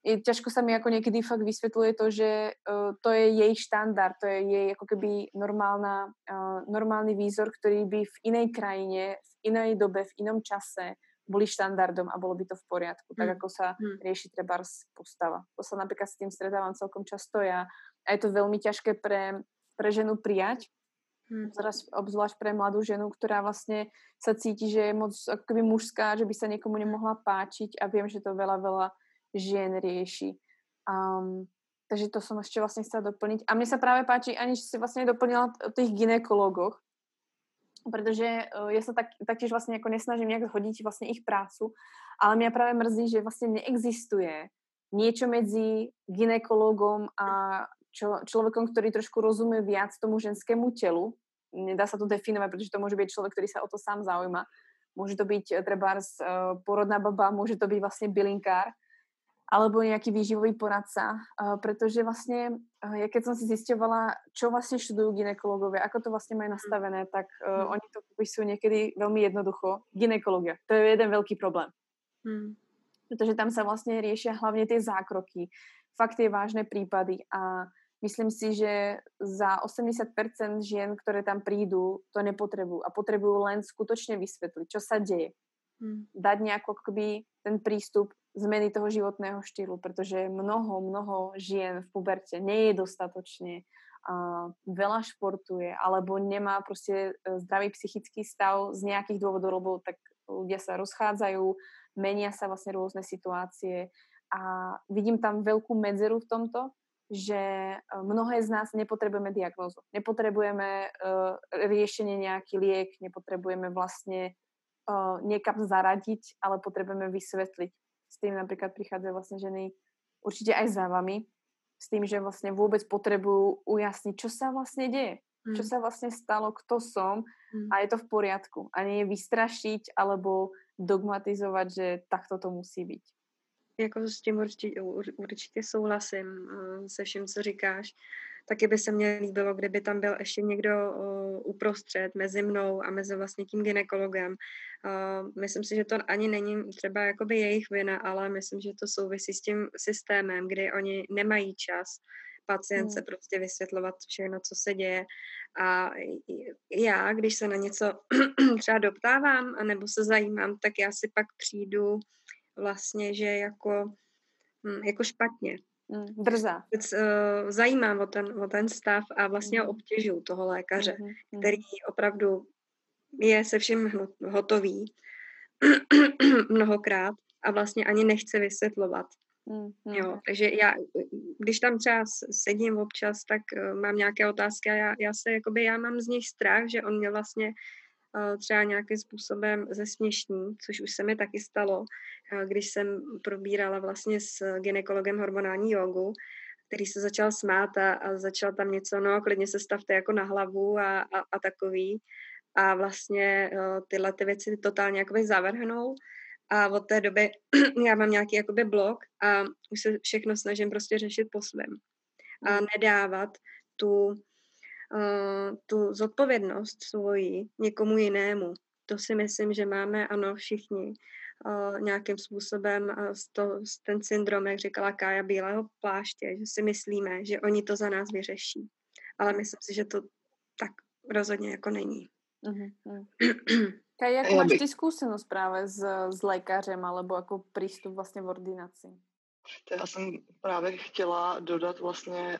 je, ťažko sa mi ako niekedy fakt vysvetľuje to, že uh, to je jej štandard, to je jej ako keby normálna, uh, normálny výzor, ktorý by v inej krajine, v inej dobe, v inom čase boli štandardom a bolo by to v poriadku, tak mm. ako sa mm. rieši treba postava. To sa napríklad s tým stretávam celkom často ja a je to veľmi ťažké pre, pre ženu prijať, mm. obzvlášť pre mladú ženu, ktorá vlastne sa cíti, že je moc akoby mužská, že by sa niekomu nemohla páčiť a viem, že to veľa, veľa žien rieši. Um, takže to som ešte vlastne chcela doplniť. A mne sa práve páči, ani si vlastne doplnila o tých ginekológoch, pretože uh, ja sa tak, taktiež vlastne ako nesnažím nejak zhodiť vlastne ich prácu, ale mňa práve mrzí, že vlastne neexistuje niečo medzi ginekologom a čo, človekom, ktorý trošku rozumie viac tomu ženskému telu. Nedá sa to definovať, pretože to môže byť človek, ktorý sa o to sám zaujíma. Môže to byť uh, treba uh, porodná baba, môže to byť vlastne bylinkár alebo nejaký výživový poradca, uh, pretože vlastne, uh, ja keď som si zisťovala, čo vlastne študujú ginekologovia, ako to vlastne majú nastavené, tak uh, mm. oni to popisujú niekedy veľmi jednoducho. Ginekologia, to je jeden veľký problém. Mm. Pretože tam sa vlastne riešia hlavne tie zákroky, fakt tie vážne prípady a myslím si, že za 80% žien, ktoré tam prídu, to nepotrebujú a potrebujú len skutočne vysvetliť, čo sa deje. Mm. Dať nejako akoby ten prístup zmeny toho životného štýlu, pretože mnoho, mnoho žien v puberte nie je dostatočne uh, veľa športuje alebo nemá proste e, zdravý psychický stav z nejakých dôvodov, lebo tak ľudia sa rozchádzajú, menia sa vlastne rôzne situácie a vidím tam veľkú medzeru v tomto, že eh, mnohé z nás nepotrebujeme diagnózu. Nepotrebujeme uh, riešenie nejaký liek, nepotrebujeme vlastne uh, niekam zaradiť, ale potrebujeme vysvetliť. S tým napríklad prichádzajú vlastne ženy určite aj za vami, s tým, že vlastne vôbec potrebujú ujasniť, čo sa vlastne deje. Mm. Čo sa vlastne stalo, kto som mm. a je to v poriadku. A nie vystrašiť alebo dogmatizovat, že takto to musí být. Jako s tím určitě, určitě souhlasím eh, se vším, co říkáš. Taky by se mně líbilo, kdyby tam byl ještě někdo uh, uprostřed mezi mnou a mezi vlastně tím ginekologem. Uh, myslím si, že to ani není třeba jakoby jejich vina, ale myslím, že to souvisí s tím systémem, kdy oni nemají čas pacientce hmm. prostě vysvětlovat všechno, co se děje. A já, když se na něco třeba doptávám anebo se zajímám, tak já si pak přijdu vlastně, že jako, hm, jako špatně. Hmm, drzá. Uh, zajímám o ten, o ten stav a vlastně hmm. obtěžuju toho lékaře, hmm. který opravdu je se vším hotový mnohokrát a vlastně ani nechce vysvětlovat. Mm, Jo, takže já, když tam třeba sedím občas, tak uh, mám nějaké otázky a já, já se, jakoby, já mám z nich strach, že on mě vlastně uh, třeba nějakým způsobem zesměšní, což už se mi taky stalo, uh, když jsem probírala vlastně s ginekologem hormonální jogu, který se začal smát a, a začal tam něco, no klidně se stavte jako na hlavu a, a, a takový. A vlastně uh, tyhle ty věci totálně jakoby zavrhnou a od té doby já mám nějaký jakoby blok a už se všechno snažím prostě řešit po svém. A hmm. nedávat tu, uh, tu zodpovědnost svoji někomu jinému. To si myslím, že máme, ano, všichni uh, nějakým způsobem uh, to, ten syndrom, jak říkala Kája, bílého pláště, že si myslíme, že oni to za nás vyřeší. Ale myslím si, že to tak rozhodně jako není. Uh-huh. Kaj, jak máš ty zkušenost právě s, s lékařem alebo jako přístup vlastně v ordinaci? To já jsem právě chtěla dodat vlastně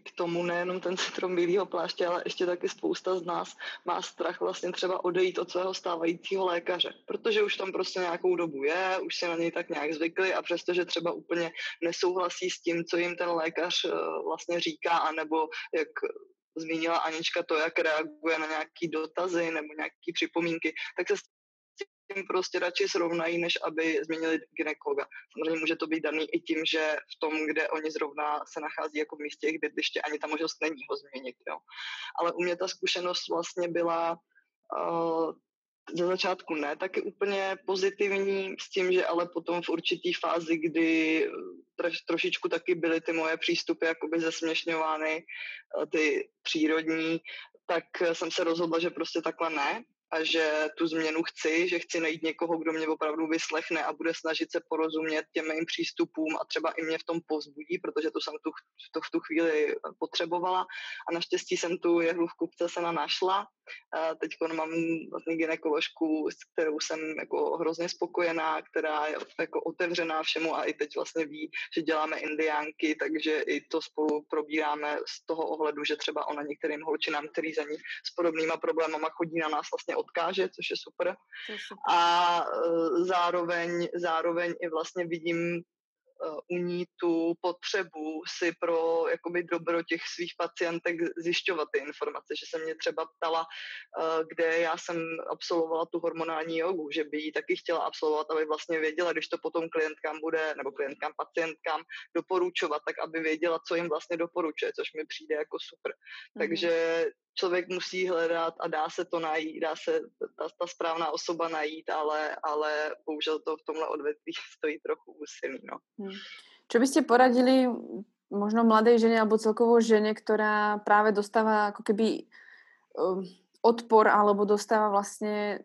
k tomu nejenom ten syndrom bílého pláště, ale ještě taky spousta z nás má strach vlastně třeba odejít od svého stávajícího lékaře, protože už tam prostě nějakou dobu je, už se na něj tak nějak zvykli a přestože třeba úplně nesouhlasí s tím, co jim ten lékař eh, vlastně říká, anebo jak zmínila Anička to, jak reaguje na nějaký dotazy nebo nějaké připomínky, tak se tím prostě radši srovnají, než aby změnili ginekologa. Samozřejmě může to být daný i tím, že v tom, kde oni zrovna se nachází jako v místě bydliště, ani ta možnost není ho změnit. Jo. Ale u mě ta zkušenost vlastně byla uh, ze začátku ne taky úplně pozitivní, s tím, že ale potom v určitý fázi, kdy troš, trošičku taky byly ty moje přístupy jakoby zesměšňovány, eh, ty přírodní, tak jsem se rozhodla, že prostě takhle ne a že tu změnu chci, že chci najít někoho, kdo mě opravdu vyslechne a bude snažit se porozumět těm mým přístupům a třeba i mě v tom pozbudí, protože to jsem tu, to v tu chvíli potřebovala a naštěstí jsem tu jehlu v kupce se na našla. Teď mám vlastně ginekoložku, s kterou jsem jako hrozně spokojená, která je jako otevřená všemu a i teď vlastně ví, že děláme indiánky, takže i to spolu probíráme z toho ohledu, že třeba ona některým holčinám, který za ní s podobnýma problémama chodí na nás vlastně odkáže, což je super. Je super. A uh, zároveň, zároveň i vlastně vidím u ní tu potřebu si pro jakoby dobro těch svých pacientek zjišťovat ty informace, že se mě třeba ptala, uh, kde já jsem absolvovala tu hormonální jogu, že by ji taky chtěla absolvovat, aby vlastně věděla, když to potom klientkám bude, nebo klientkám, pacientkám doporučovat, tak aby věděla, co jim vlastně doporučuje, což mi přijde jako super. Mm-hmm. Takže člověk musí hledat a dá se to najít, dá se ta, ta správná osoba najít, ale, ale bohužel to v tomhle odvětví stojí trochu úsilí. No. Čo byste poradili možno mladej žene alebo celkovo žene, která právě dostává jako keby um, odpor alebo dostáva vlastně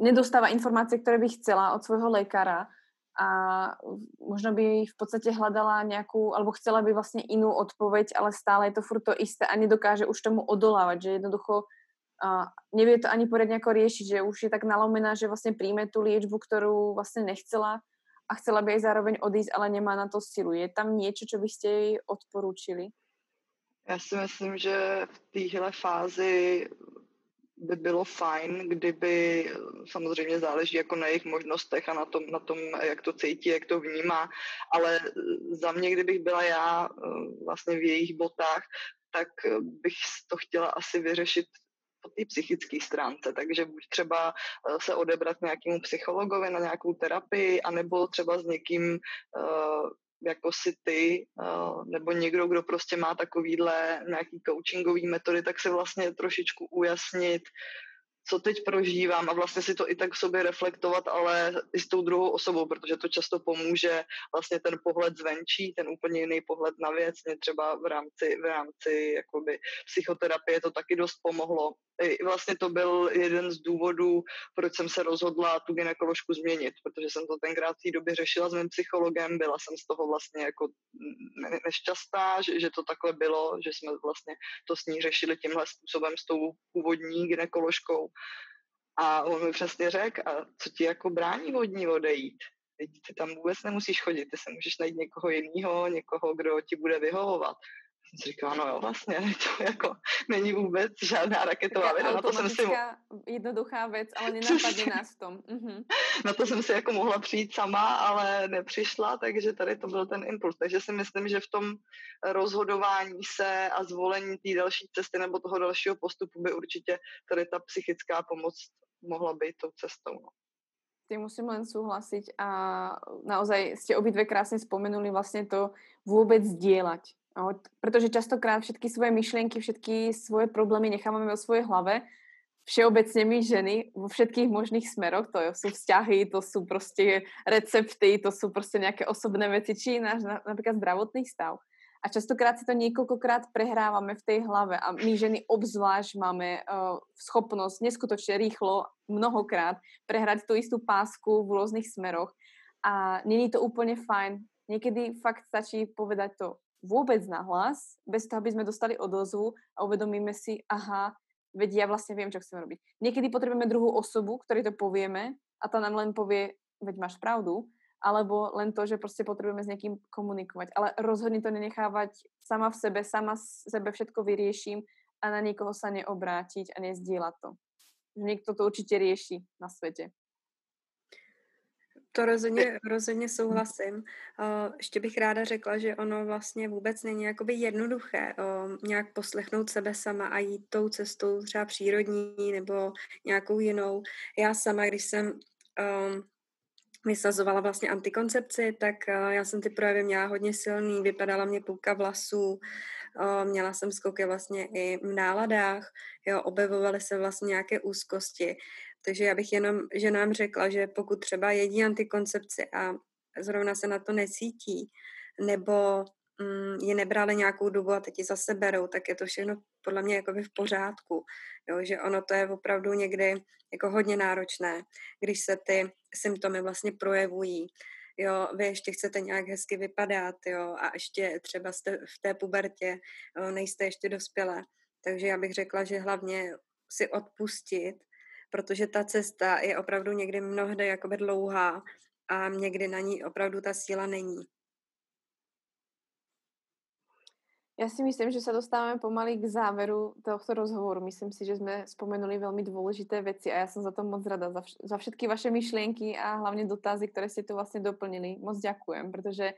nedostáva informácie, ktoré by chcela od svojho lékara a možno by v podstate hľadala nejakú, alebo chcela by vlastne inú odpoveď, ale stále je to furt to isté a nedokáže už tomu odolávať, že jednoducho uh, nevie to ani poriadne ako riešiť, že už je tak nalomená, že vlastne príjme tú liečbu, ktorú vlastne nechcela a chcela by aj zároveň odísť, ale nemá na to silu. Je tam niečo, čo by ste jej odporúčili? Já si myslím, že v téhle fázi by bylo fajn, kdyby, samozřejmě záleží jako na jejich možnostech a na tom, na tom, jak to cítí, jak to vnímá, ale za mě, kdybych byla já vlastně v jejich botách, tak bych to chtěla asi vyřešit po té psychické stránce, takže buď třeba se odebrat nějakému psychologovi na nějakou terapii, anebo třeba s někým jako si ty, nebo někdo, kdo prostě má takovýhle nějaký coachingový metody, tak se vlastně trošičku ujasnit, co teď prožívám a vlastně si to i tak v sobě reflektovat, ale i s tou druhou osobou, protože to často pomůže vlastně ten pohled zvenčí, ten úplně jiný pohled na věc. Mě třeba v rámci, v rámci jakoby psychoterapie to taky dost pomohlo, vlastně to byl jeden z důvodů, proč jsem se rozhodla tu gynekoložku změnit, protože jsem to tenkrát v té době řešila s mým psychologem, byla jsem z toho vlastně jako nešťastná, že, že to takhle bylo, že jsme vlastně to s ní řešili tímhle způsobem s tou původní gynekoložkou. A on mi přesně řekl, a co ti jako brání od ní odejít? Teď ty tam vůbec nemusíš chodit, ty se můžeš najít někoho jiného, někoho, kdo ti bude vyhovovat jsem si říkala, no jo, vlastně, to jako není vůbec žádná raketová věc. Na to jsem si... jednoduchá věc, ale nenapadne nás v tom. Mm-hmm. Na to jsem si jako mohla přijít sama, ale nepřišla, takže tady to byl ten impuls. Takže si myslím, že v tom rozhodování se a zvolení té další cesty nebo toho dalšího postupu by určitě tady ta psychická pomoc mohla být tou cestou. No tým musím len súhlasiť a naozaj ste obidve krásne spomenuli vlastne to vôbec zdieľať. No, pretože častokrát všetky svoje myšlienky, všetky svoje problémy nechávame vo svojej hlave. Všeobecne my ženy vo všetkých možných smeroch, to sú vzťahy, to sú proste recepty, to sú proste nejaké osobné veci, či náš napríklad zdravotný stav. A častokrát si to niekoľkokrát prehrávame v tej hlave a my ženy obzvlášť máme uh, schopnosť neskutočne rýchlo, mnohokrát prehrať tú istú pásku v rôznych smeroch a není to úplne fajn. Niekedy fakt stačí povedať to vôbec nahlas, bez toho, aby sme dostali odozvu a uvedomíme si, aha, veď ja vlastne viem, čo chcem robiť. Niekedy potrebujeme druhú osobu, ktorej to povieme a tá nám len povie, veď máš pravdu, alebo len to, že prostě potrebujeme s někým komunikovat. Ale rozhodně to nenechávať sama v sebe, sama sebe všetko vyrieším a na nikoho sa neobrátiť a nezdílat to. Někdo to určitě rieši na světě. To rozhodně, rozhodně souhlasím. Ještě bych ráda řekla, že ono vlastně vůbec není jakoby jednoduché nějak poslechnout sebe sama a jít tou cestou třeba přírodní nebo nějakou jinou. Já sama, když jsem um, vysazovala vlastně antikoncepci, tak uh, já jsem ty projevy měla hodně silný, vypadala mě půlka vlasů, měla jsem skoky vlastně i v náladách, jo, objevovaly se vlastně nějaké úzkosti. Takže já bych jenom ženám řekla, že pokud třeba jedí antikoncepci a zrovna se na to necítí, nebo mm, je nebrali nějakou dobu a teď ji zase berou, tak je to všechno podle mě jako v pořádku. Jo, že ono to je opravdu někdy jako hodně náročné, když se ty symptomy vlastně projevují. Jo, vy ještě chcete nějak hezky vypadat, jo, a ještě třeba jste v té pubertě, jo, nejste ještě dospělé. Takže já bych řekla, že hlavně si odpustit, protože ta cesta je opravdu někdy mnohdy jakoby dlouhá a někdy na ní opravdu ta síla není. Ja si myslím, že sa dostávame pomaly k záveru tohto rozhovoru. Myslím si, že sme spomenuli veľmi dôležité veci a ja som za to moc rada, za, vš- za všetky vaše myšlienky a hlavne dotazy, ktoré ste tu vlastne doplnili. Moc ďakujem, pretože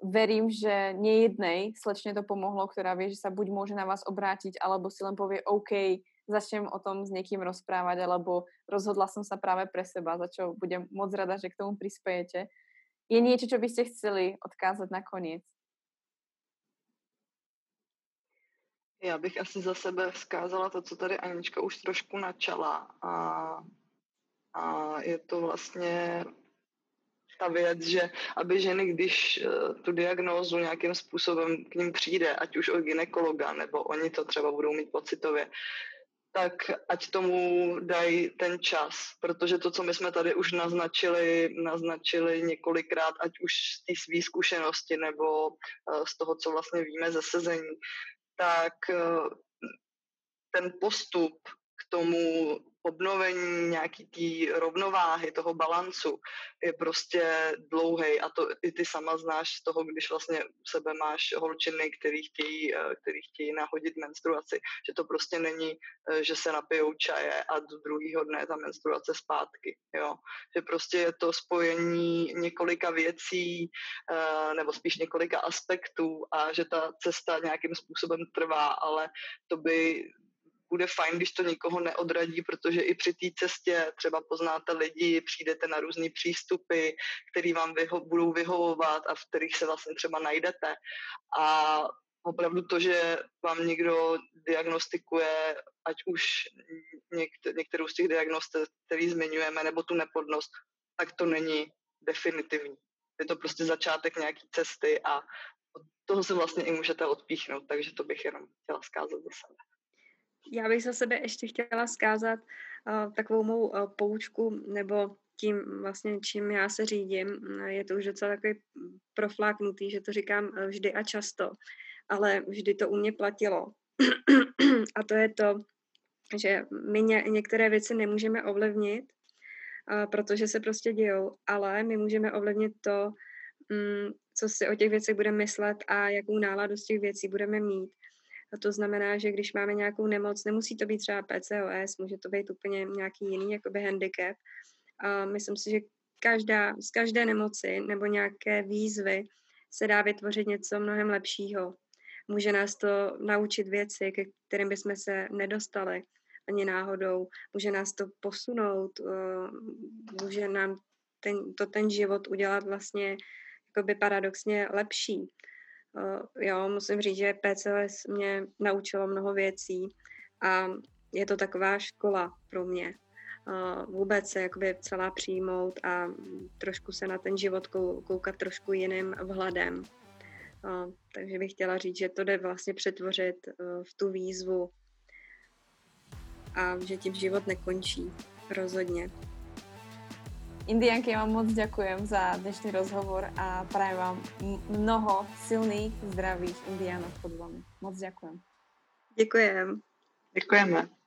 verím, že nie jednej slečne to pomohlo, ktorá vie, že sa buď môže na vás obrátiť, alebo si len povie OK, začnem o tom s niekým rozprávať, alebo rozhodla som sa práve pre seba, za čo budem moc rada, že k tomu prispejete. Je niečo, čo by ste chceli odkázať na koniec? Já bych asi za sebe vzkázala to, co tady Anička už trošku načala. A, a je to vlastně ta věc, že aby ženy, když uh, tu diagnózu nějakým způsobem k ním přijde, ať už od ginekologa, nebo oni to třeba budou mít pocitově, tak ať tomu dají ten čas, protože to, co my jsme tady už naznačili, naznačili několikrát, ať už z té své zkušenosti nebo uh, z toho, co vlastně víme ze sezení, tak eh, ten postup tomu obnovení nějaký té rovnováhy, toho balancu je prostě dlouhý a to i ty sama znáš z toho, když vlastně u sebe máš holčiny, který chtějí, eh, který chtějí nahodit menstruaci, že to prostě není, eh, že se napijou čaje a do druhého dne ta menstruace zpátky, jo. Že prostě je to spojení několika věcí, eh, nebo spíš několika aspektů a že ta cesta nějakým způsobem trvá, ale to by bude fajn, když to nikoho neodradí, protože i při té cestě třeba poznáte lidi, přijdete na různé přístupy, které vám vyho- budou vyhovovat a v kterých se vlastně třeba najdete. A opravdu to, že vám někdo diagnostikuje, ať už něk- některou z těch diagnost, který zmiňujeme, nebo tu neplodnost, tak to není definitivní. Je to prostě začátek nějaké cesty a od toho se vlastně i můžete odpíchnout, takže to bych jenom chtěla zkázat za sebe. Já bych za sebe ještě chtěla zkázat uh, takovou mou uh, poučku, nebo tím vlastně, čím já se řídím. Je to už docela takový profláknutý, že to říkám vždy a často, ale vždy to u mě platilo. a to je to, že my ně, některé věci nemůžeme ovlivnit, uh, protože se prostě dějou, ale my můžeme ovlivnit to, um, co si o těch věcech budeme myslet a jakou náladu z těch věcí budeme mít. A to znamená, že když máme nějakou nemoc, nemusí to být třeba PCOS, může to být úplně nějaký jiný jakoby handicap. A myslím si, že každá, z každé nemoci nebo nějaké výzvy se dá vytvořit něco mnohem lepšího. Může nás to naučit věci, ke kterým bychom se nedostali ani náhodou. Může nás to posunout, může nám ten, to ten život udělat vlastně jakoby paradoxně lepší. Uh, jo, musím říct, že PCOS mě naučilo mnoho věcí a je to taková škola pro mě. Uh, vůbec se jakoby celá přijmout a trošku se na ten život koukat trošku jiným vhledem. Uh, takže bych chtěla říct, že to jde vlastně přetvořit v tu výzvu a že tím život nekončí. Rozhodně. Indianky, vám moc ďakujem za dnešný rozhovor a prajem vám mnoho silných, zdravých indiánov pod vami. Moc ďakujem. Děkujem. Děkujeme.